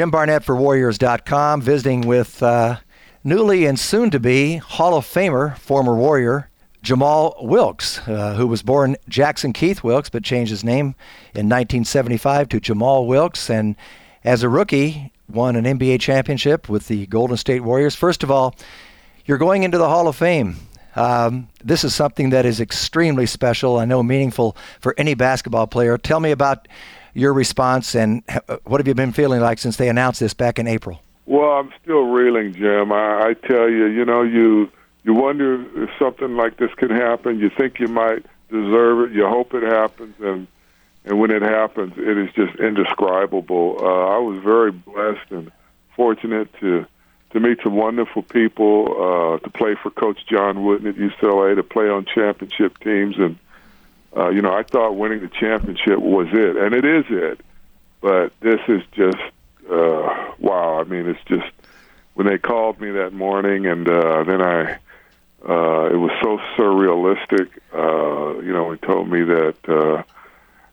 Jim Barnett for Warriors.com, visiting with uh, newly and soon to be Hall of Famer, former Warrior, Jamaal Wilkes, uh, who was born Jackson Keith Wilkes but changed his name in 1975 to Jamaal Wilkes. And as a rookie, won an NBA championship with the Golden State Warriors. First of all, you're going into the Hall of Fame. Um, this is something that is extremely special, I know meaningful for any basketball player. Tell me about your response and what have you been feeling like since they announced this back in April? Well, I'm still reeling, Jim. I, I tell you, you know, you you wonder if something like this can happen. You think you might deserve it. You hope it happens, and and when it happens, it is just indescribable. Uh, I was very blessed and fortunate to to meet some wonderful people, uh, to play for Coach John Wooden at UCLA, to play on championship teams, and uh, you know, I thought winning the championship was it, and it is it. But this is just uh, wow. I mean, it's just when they called me that morning, and uh, then I. Uh, it was so surrealistic. Uh, you know, he told me that uh,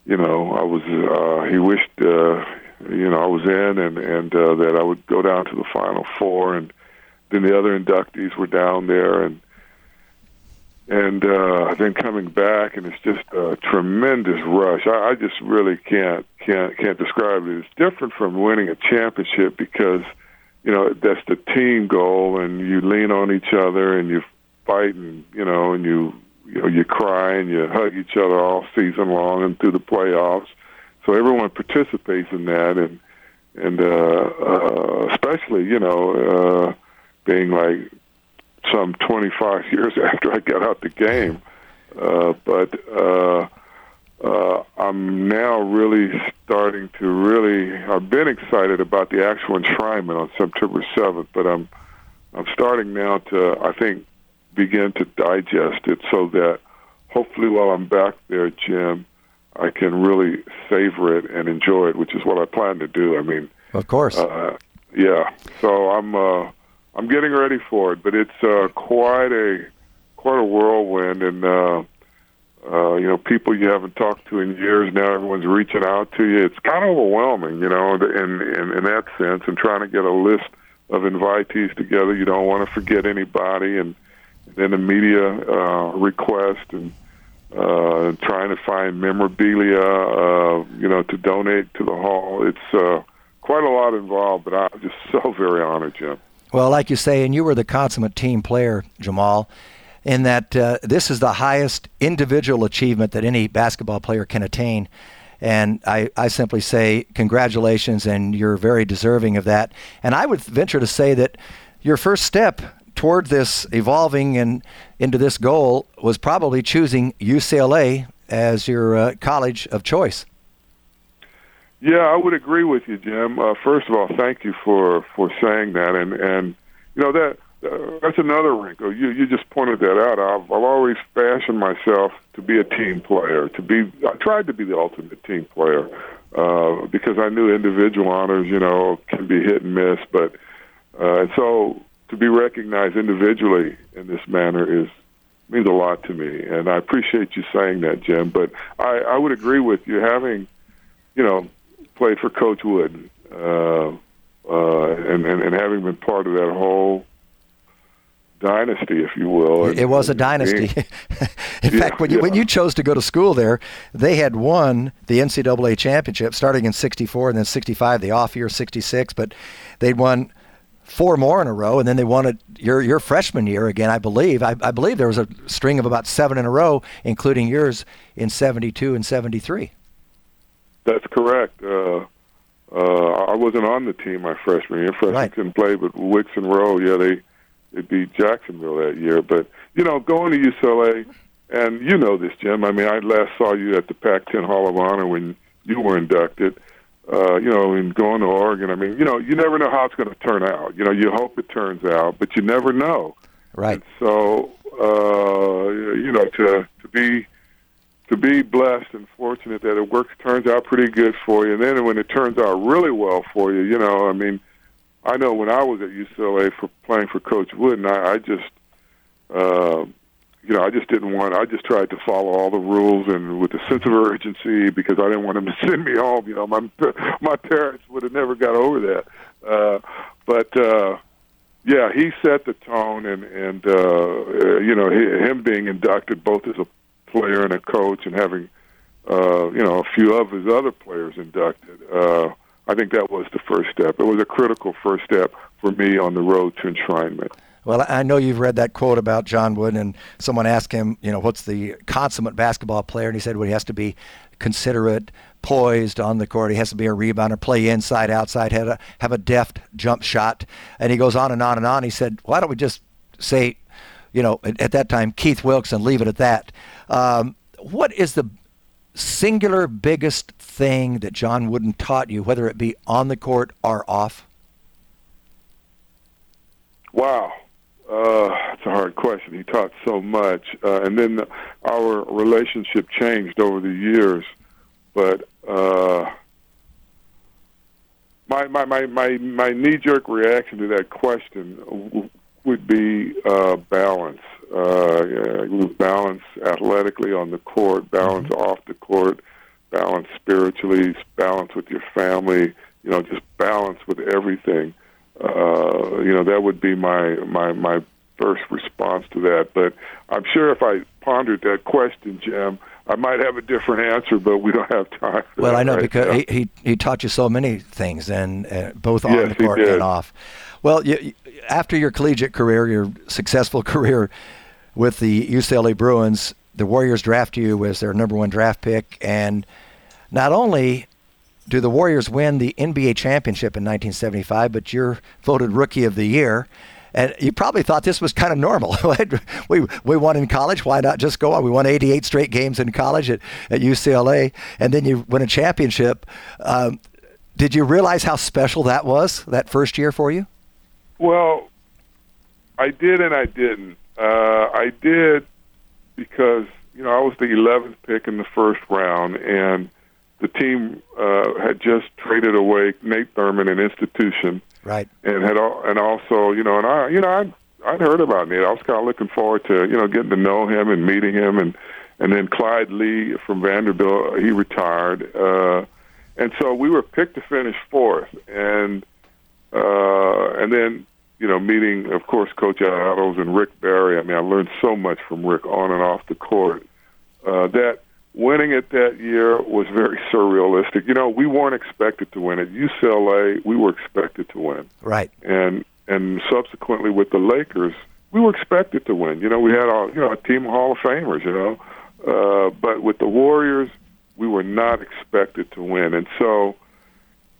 you know I was. Uh, he wished uh, you know I was in, and and uh, that I would go down to the final four, and then the other inductees were down there, and and uh, then coming back, and it's just a tremendous rush. I, I just really can't can't can't describe it. It's different from winning a championship because you know that's the team goal, and you lean on each other, and you fight, and you know, and you you know you cry and you hug each other all season long and through the playoffs. So everyone participates in that, and and uh, uh, especially you know uh, being like some 25 years after I got out the game. Uh, but uh, uh, I'm now really starting to really. I've been excited about the actual enshrinement on September 7th, but I'm I'm starting now to I think begin to digest it so that hopefully while I'm back there, Jim, I can really savor it and enjoy it, which is what I plan to do. I mean, of course, uh, yeah. So I'm. Uh, I'm getting ready for it, but it's uh, quite a quite a whirlwind, and uh, uh, you know, people you haven't talked to in years now. Everyone's reaching out to you. It's kind of overwhelming, you know, in in, in that sense, and trying to get a list of invitees together. You don't want to forget anybody, and then the media uh, request and uh, trying to find memorabilia, uh, you know, to donate to the hall. It's uh, quite a lot involved, but I'm just so very honored, Jim. Well, like you say, and you were the consummate team player, Jamaal, in that uh, this is the highest individual achievement that any basketball player can attain. And I, I simply say congratulations, and you're very deserving of that. And I would venture to say that your first step toward this evolving and into this goal was probably choosing UCLA as your uh, college of choice. Yeah, I would agree with you, Jim. Uh, first of all, thank you for for saying that, and and you know that uh, that's another wrinkle. You you just pointed that out. I've, I've always fashioned myself to be a team player. To be, I tried to be the ultimate team player uh, because I knew individual honors, you know, can be hit and miss. But uh, and so to be recognized individually in this manner is means a lot to me, and I appreciate you saying that, Jim. But I, I would agree with you having, you know, played for Coach Wood, uh, uh, and, and and having been part of that whole dynasty, if you will. It was a dynasty. In yeah, fact, when you yeah. when you chose to go to school there, they had won the NCAA championship starting in '64 and then '65, the off year '66, but they'd won four more in a row, and then they won it your your freshman year again, I believe. I, I believe there was a string of about seven in a row, including yours in '72 and '73. That's correct. Uh, uh, I wasn't on the team my freshman year. Freshman right. couldn't play, but Wicks and Rowe, yeah, they they beat Jacksonville that year. But you know, going to UCLA, and you know this, Jim. I mean, I last saw you at the Pac-10 Hall of Honor when you were inducted. Uh, you know, and going to Oregon. I mean, you know, you never know how it's going to turn out. You know, you hope it turns out, but you never know. Right. And so, uh, you know, to to be to be blessed and fortunate that it works turns out pretty good for you. And then when it turns out really well for you, you know, I mean, I know when I was at UCLA for playing for Coach Wood, and I, I just, uh, you know, I just didn't want. I just tried to follow all the rules and with a sense of urgency because I didn't want him to send me home. You know, my my parents would have never got over that. Uh, but uh, yeah, he set the tone, and and uh, you know, him being inducted both as a player and a coach, and having uh, you know a few of his other players inducted. Uh, I think that was the first step. It was a critical first step for me on the road to enshrinement. Well, I know you've read that quote about John Wooden, and someone asked him, you know, what's the consummate basketball player? And he said, well, he has to be considerate, poised on the court. He has to be a rebounder, play inside, outside, have a, have a deft jump shot. And he goes on and on and on. He said, why don't we just say, you know, at, at that time, Keith Wilkes and leave it at that? Um, what is the singular biggest thing that John Wooden taught you, whether it be on the court or off? Wow. Uh, it's a hard question. He taught so much, uh, and then the, our relationship changed over the years. But uh, my my my my, my knee jerk reaction to that question would be uh, balance. Uh, yeah, balance athletically on the court, balance mm-hmm. off the court, balance spiritually, balance with your family. You know, just balance with everything. Uh, you know, that would be my my my first response to that. But I'm sure if I pondered that question, Jim, I might have a different answer, but we don't have time. well, I know right because he, he, he taught you so many things, and uh, both on yes, the court and off. Well, you, after your collegiate career, your successful career with the UCLA Bruins, the Warriors draft you as their number one draft pick, and not only do the Warriors win the NBA championship in 1975, but you're voted Rookie of the Year. And you probably thought this was kind of normal. we, we won in college. Why not just go on? We won 88 straight games in college at, at UCLA, and then you win a championship. Um, did you realize how special that was, that first year for you? Well, I did and I didn't. Uh, I did because, you know, I was the 11th pick in the first round, and the team uh, had just traded away Nate Thurmond, an institution, right? And had and also, you know, and I, you know, I I'd heard about Nate. I was kind of looking forward to, you know, getting to know him and meeting him, and and then Clyde Lee from Vanderbilt, he retired, uh, and so we were picked to finish fourth, and uh, and then you know, meeting of course Coach Attles and Rick Barry. I mean, I learned so much from Rick on and off the court. Uh, that winning it that year was very surrealistic. You know, we weren't expected to win it. UCLA, we were expected to win. Right. And and subsequently with the Lakers, we were expected to win. You know, we had our you know a team of Hall of Famers. You know, uh, but with the Warriors, we were not expected to win, and so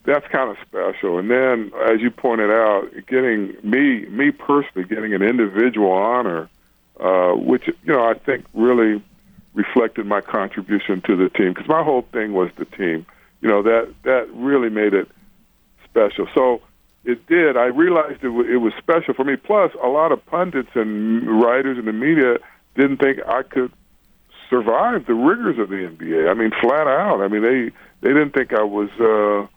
that's kind of special. And then, as you pointed out, getting me me personally getting an individual honor, uh, which you know I think really reflected my contribution to the team because my whole thing was the team. You know that that really made it special. So it did. I realized it, w- it was special for me. Plus, a lot of pundits and writers in the media didn't think I could survive the rigors of the NBA. I mean, flat out. I mean, they they didn't think I was uh,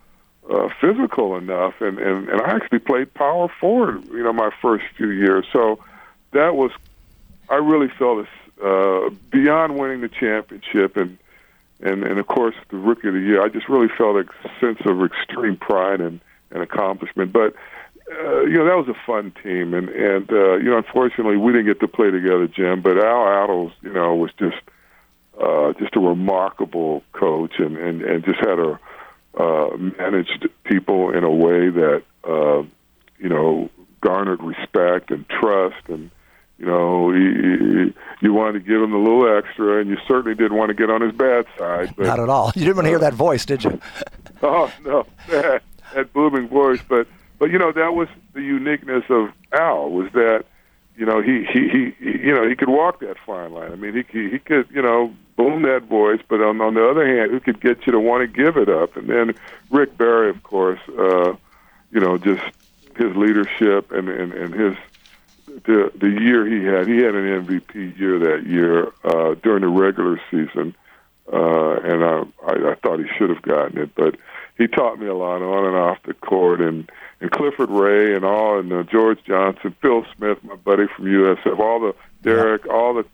uh, physical enough, and, and and I actually played power forward. You know, my first few years. So that was. I really felt uh, beyond winning the championship and and and of course the rookie of the year, I just really felt a sense of extreme pride and, and accomplishment. But uh, you know that was a fun team, and and uh, you know unfortunately we didn't get to play together, Jim. But Al Attles, you know, was just uh, just a remarkable coach, and and and just had a uh, managed people in a way that uh, you know garnered respect and trust and you know, he, he, you wanted to give him a little extra, and you certainly didn't want to get on his bad side. But, Not at all. You didn't want to hear that voice, did you? oh no, that, that booming voice. But but you know that was the uniqueness of Al was that you know he he he, you know he could walk that fine line. I mean he he, he could you know boom that voice, but on on the other hand, he could get you to want to give it up. And then Rick Barry, of course, uh, you know just his leadership and and, and his the the year he had, he had an MVP year that year uh, during the regular season, uh, and I, I I thought he should have gotten it, but he taught me a lot on and off the court, and and Clifford Ray and all, and uh, George Johnson, Phil Smith, my buddy from USF, all the Derrek, all the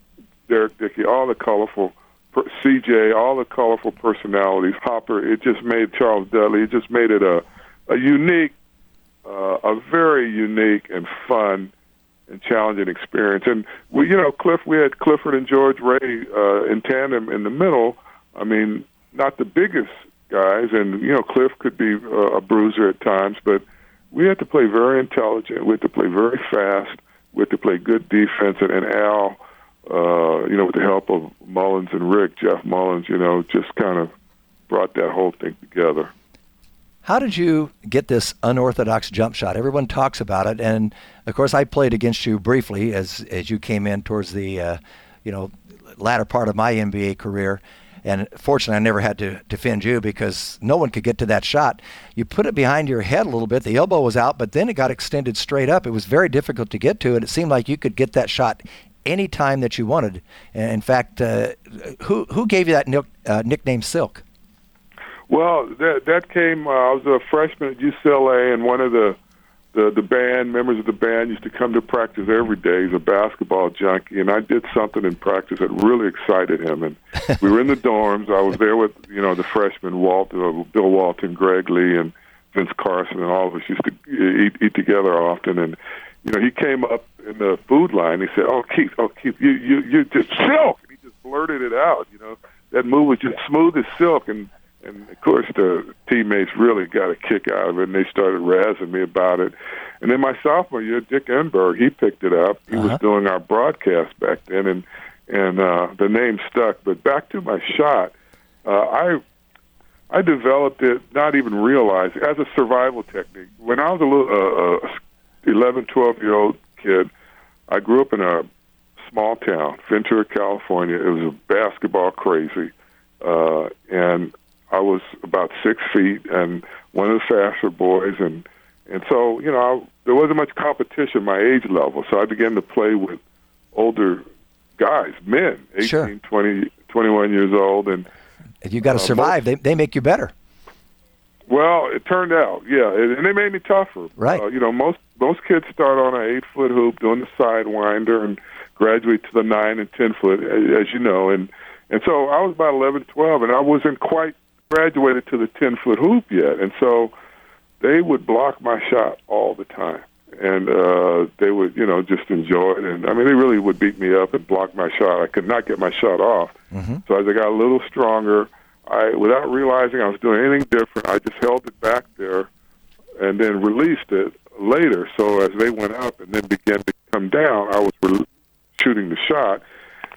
Derrek Dickey, all the colorful CJ, all the colorful personalities, Hopper. It just made Charles Dudley. It just made it a a unique, uh, a very unique and fun and challenging experience. And we, you know, Cliff, we had Clifford and George Ray uh, in tandem in the middle. I mean, not the biggest guys, and you know, Cliff could be uh, a bruiser at times, but we had to play very intelligent. We had to play very fast. We had to play good defense, and, and Al uh, you know, with the help of Mullins and Rick, Jeff Mullins, you know, just kind of brought that whole thing together. How did you get this unorthodox jump shot? Everyone talks about it, and of course, I played against you briefly as as you came in towards the, uh, you know, latter part of my NBA career. And fortunately, I never had to defend you because no one could get to that shot. You put it behind your head a little bit. The elbow was out, but then it got extended straight up. It was very difficult to get to, and it seemed like you could get that shot any time that you wanted. In fact, uh, who who gave you that nick, uh, nickname Silk? Well, that that came. Uh, I was a freshman at UCLA, and one of the, the the band members of the band used to come to practice every day. He's a basketball junkie, and I did something in practice that really excited him. And we were in the dorms. I was there with you know the freshmen, Walt, uh, Bill Walton, Greg Lee, and Vince Carson, and all of us used to eat, eat together often. And you know, he came up in the food line. He said, "Oh, Keith, oh Keith, you you you just silk." And he just blurted it out. You know, that move was just smooth as silk. And and of course, the teammates really got a kick out of it, and they started razzing me about it. And then my sophomore year, Dick Enberg, he picked it up. He uh-huh. was doing our broadcast back then, and and uh, the name stuck. But back to my shot, uh, I I developed it, not even realizing, as a survival technique. When I was a little uh, uh, 11, 12 year old kid, I grew up in a small town, Ventura, California. It was a basketball crazy, uh, and I was about six feet and one of the faster boys, and and so you know I, there wasn't much competition my age level, so I began to play with older guys, men, 18, sure. 20, 21 years old, and you got to uh, survive. Most, they they make you better. Well, it turned out, yeah, and they made me tougher. Right. Uh, you know, most most kids start on an eight foot hoop doing the sidewinder and graduate to the nine and ten foot, as you know, and and so I was about eleven, twelve, and I wasn't quite graduated to the ten foot hoop yet, and so they would block my shot all the time, and uh, they would, you know, just enjoy it. And I mean, they really would beat me up and block my shot. I could not get my shot off. Mm-hmm. So as I got a little stronger I, without realizing I was doing anything different, I just held it back there and then released it later. So as they went up and then began to come down, I was re- shooting the shot,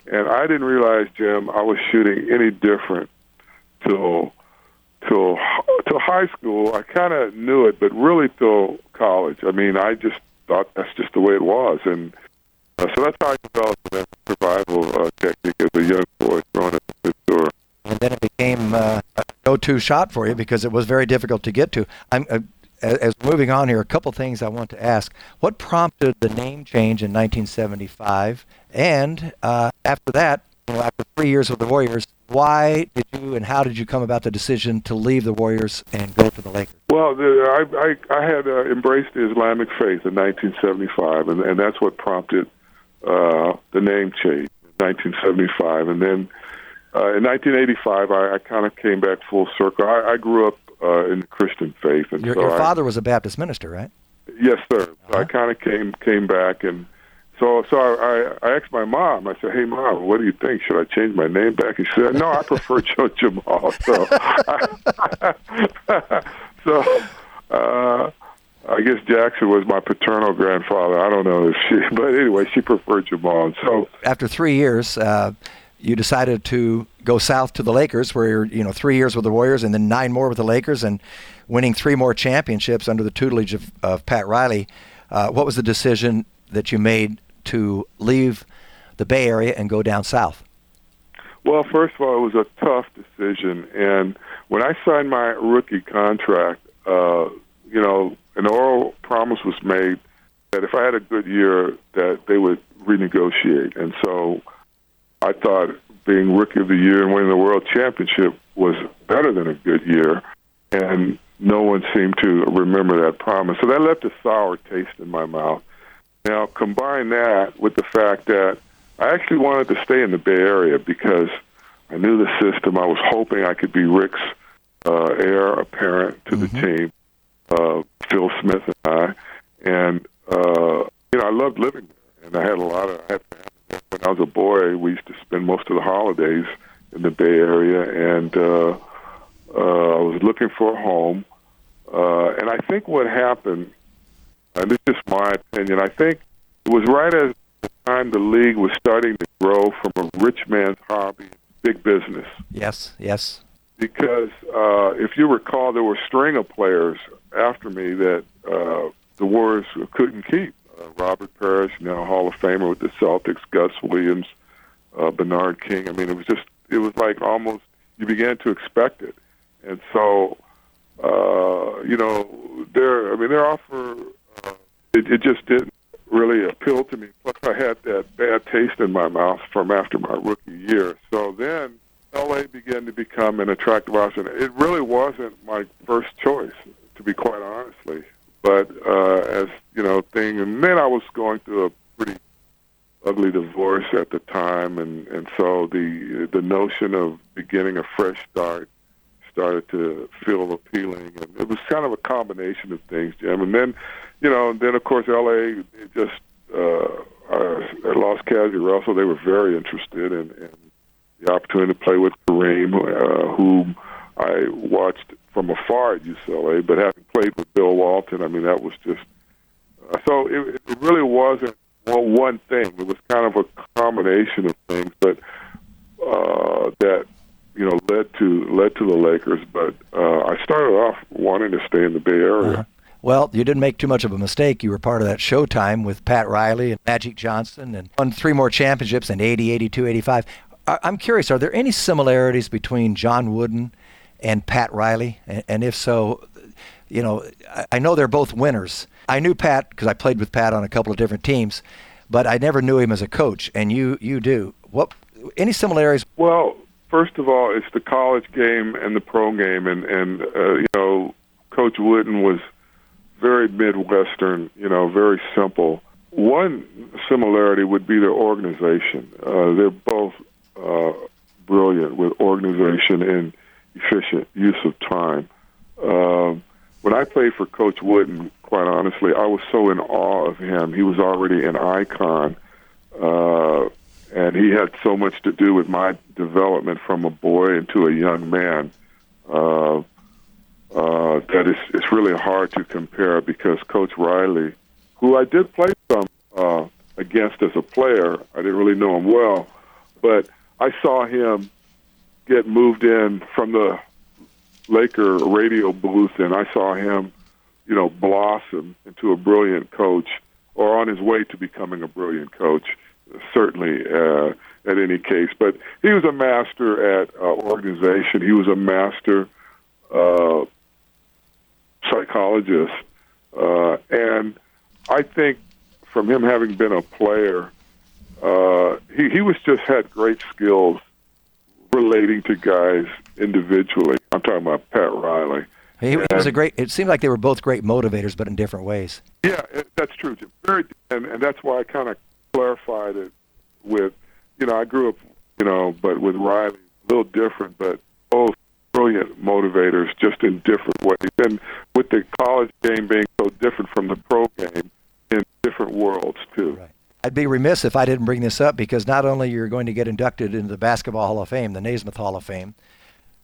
and I didn't realize, Jim, I was shooting any different till till till high school. I kind of knew it, but really till college. I mean, I just thought that's just the way it was, and uh, so that's how I developed that survival uh, technique as a young boy throwing it at the and then it became uh, a go-to shot for you because it was very difficult to get to. I'm uh, as moving on here, a couple things I want to ask. What prompted the name change in 1975? And uh, after that, you know, after three years with the Warriors, why did you and how did you come about the decision to leave the Warriors and go to the Lakers? Well, the, I, I, I had uh, embraced the Islamic faith in 1975, and, and that's what prompted uh, the name change in 1975. And then uh, in 1985, I, I kind of came back full circle. I, I grew up uh, in the Christian faith, and your, so your father I, was a Baptist minister, right? Yes, sir. Uh-huh. So I kind of came came back, and so so I, I asked my mom. I said, "Hey, mom, what do you think? Should I change my name back?" And She said, "No, I prefer Joe Jamaal." So, so. Uh, I guess Jackson was my paternal grandfather. I don't know if she, but anyway, she preferred Jamaal. So after three years, uh, you decided to go south to the Lakers, where you're, you know, three years with the Warriors and then nine more with the Lakers, and winning three more championships under the tutelage of, of Pat Riley. Uh, what was the decision that you made to leave the Bay Area and go down south? Well, first of all, it was a tough decision, and when I signed my rookie contract, uh, you know, an oral promise was made that if I had a good year, that they would renegotiate, and so I thought being rookie of the year and winning the world championship was better than a good year, and no one seemed to remember that promise. So that left a sour taste in my mouth. Now combine that with the fact that I actually wanted to stay in the Bay Area because I knew the system. I was hoping I could be Rick's uh, heir apparent to Mm-hmm. the team, uh, Phil Smith and I, and uh, you know I loved living there, and I had a lot of. I had. When I was a boy, we used to spend most of the holidays in the Bay Area, and uh, uh, I was looking for a home. Uh, and I think what happened, and this is just my opinion, I think it was right as the time the league was starting to grow from a rich man's hobby to big business. Yes, yes. Because uh, if you recall, there were a string of players after me that uh, the Warriors couldn't keep. Uh, Robert Parish, now Hall of Famer with the Celtics, Gus Williams, uh, Bernard King. I mean, it was just, it was like almost, you began to expect it. And so, uh, you know, their, I mean, their offer, uh, it, it just didn't really appeal to me. Plus, I had that bad taste in my mouth from after my rookie year. So then, LA began to become an attractive option. It really wasn't my first choice, to be quite honestly. But uh, as you know, thing, and then I was going through a pretty ugly divorce at the time, and and so the the notion of beginning a fresh start started to feel appealing, and it was kind of a combination of things, Jim. And then, you know, and then of course LA it just uh, uh, at Los Casual Russell, they were very interested in, in the opportunity to play with Kareem, uh, whom I watched from afar at UCLA, but having played with Bill Walton, I mean that was just uh, so it, it really wasn't one one thing. It was kind of a combination of things, but uh, that you know led to led to the Lakers. But uh, I started off wanting to stay in the Bay Area. Uh-huh. Well, you didn't make too much of a mistake. You were part of that Showtime with Pat Riley and Magic Johnson and won three more championships in 80, 82, 85. I- I'm curious, are there any similarities between John Wooden and Pat Riley? And, and if so, you know, I, I know they're both winners. I knew Pat because I played with Pat on a couple of different teams, but I never knew him as a coach, and you you do. What any similarities? Well, first of all, it's the college game and the pro game, and and uh, you know, Coach Wooden was very Midwestern, you know, very simple. One similarity would be their organization. Uh, they're both uh, brilliant with organization and efficient use of time. Um, when I played for Coach Wooden, quite honestly, I was so in awe of him. He was already an icon, uh, and he had so much to do with my development from a boy into a young man. Uh, uh, that is it's really hard to compare because Coach Riley, who I did play some uh, against as a player, I didn't really know him well, but I saw him get moved in from the Laker radio booth, and I saw him, you know, blossom into a brilliant coach, or on his way to becoming a brilliant coach. Certainly, uh, at any case, but he was a master at uh, organization. He was a master uh, psychologist, uh, and I think from him having been a player, uh, he he was just had great skills relating to guys individually. I'm talking about Pat Riley. He, he was a great. It seemed like they were both great motivators, but in different ways. Yeah, that's true. Very, and and that's why I kind of clarified it with, you know, I grew up, you know, but with Riley, a little different, but both brilliant motivators, just in different ways. And with the college game being so different from the pro game, in different worlds too. Right. I'd be remiss if I didn't bring this up because not only you're going to get inducted into the Basketball Hall of Fame, the Naismith Hall of Fame,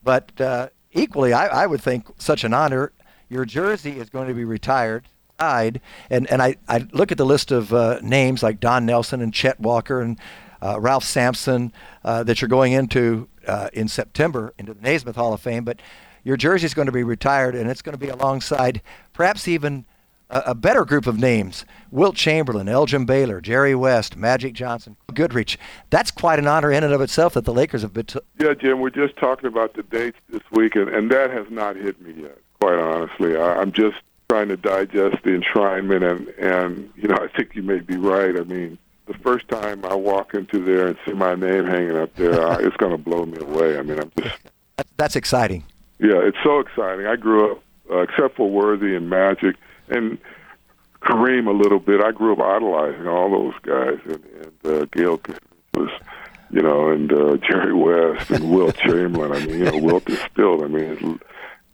but uh, equally, I, I would think such an honor. Your jersey is going to be retired, and and I, I look at the list of uh, names like Don Nelson and Chet Walker and uh, Ralph Sampson uh, that you're going into uh, in September into the Naismith Hall of Fame, but your jersey is going to be retired, and it's going to be alongside perhaps even a, a better group of names Wilt Chamberlain, Elgin Baylor, Jerry West, Magic Johnson, Goodrich. That's quite an honor in and of itself that the Lakers have been. T- Yeah, Jim, we're just talking about the dates this week, and, and that has not hit me yet. Quite honestly, I, I'm just trying to digest the enshrinement, and and you know, I think you may be right. I mean, the first time I walk into there and see my name hanging up there, I, it's going to blow me away. I mean, I'm just that's exciting. yeah, it's so exciting. I grew up, uh, except for Worthy and Magic, and Kareem a little bit. I grew up idolizing all those guys, and, and uh, Gail was, you know, and uh, Jerry West and Wilt Chamberlain. I mean, you know, Wilt is still. I mean, it's,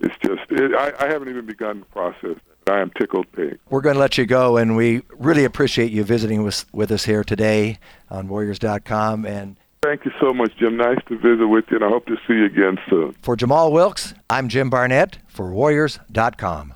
it's just. It, I, I haven't even begun the process. I am tickled pink. We're going to let you go, and we really appreciate you visiting with, with us here today on Warriors.com. And thank you so much, Jim. Nice to visit with you, and I hope to see you again soon. For Jamaal Wilkes, I'm Jim Barnett for Warriors.com.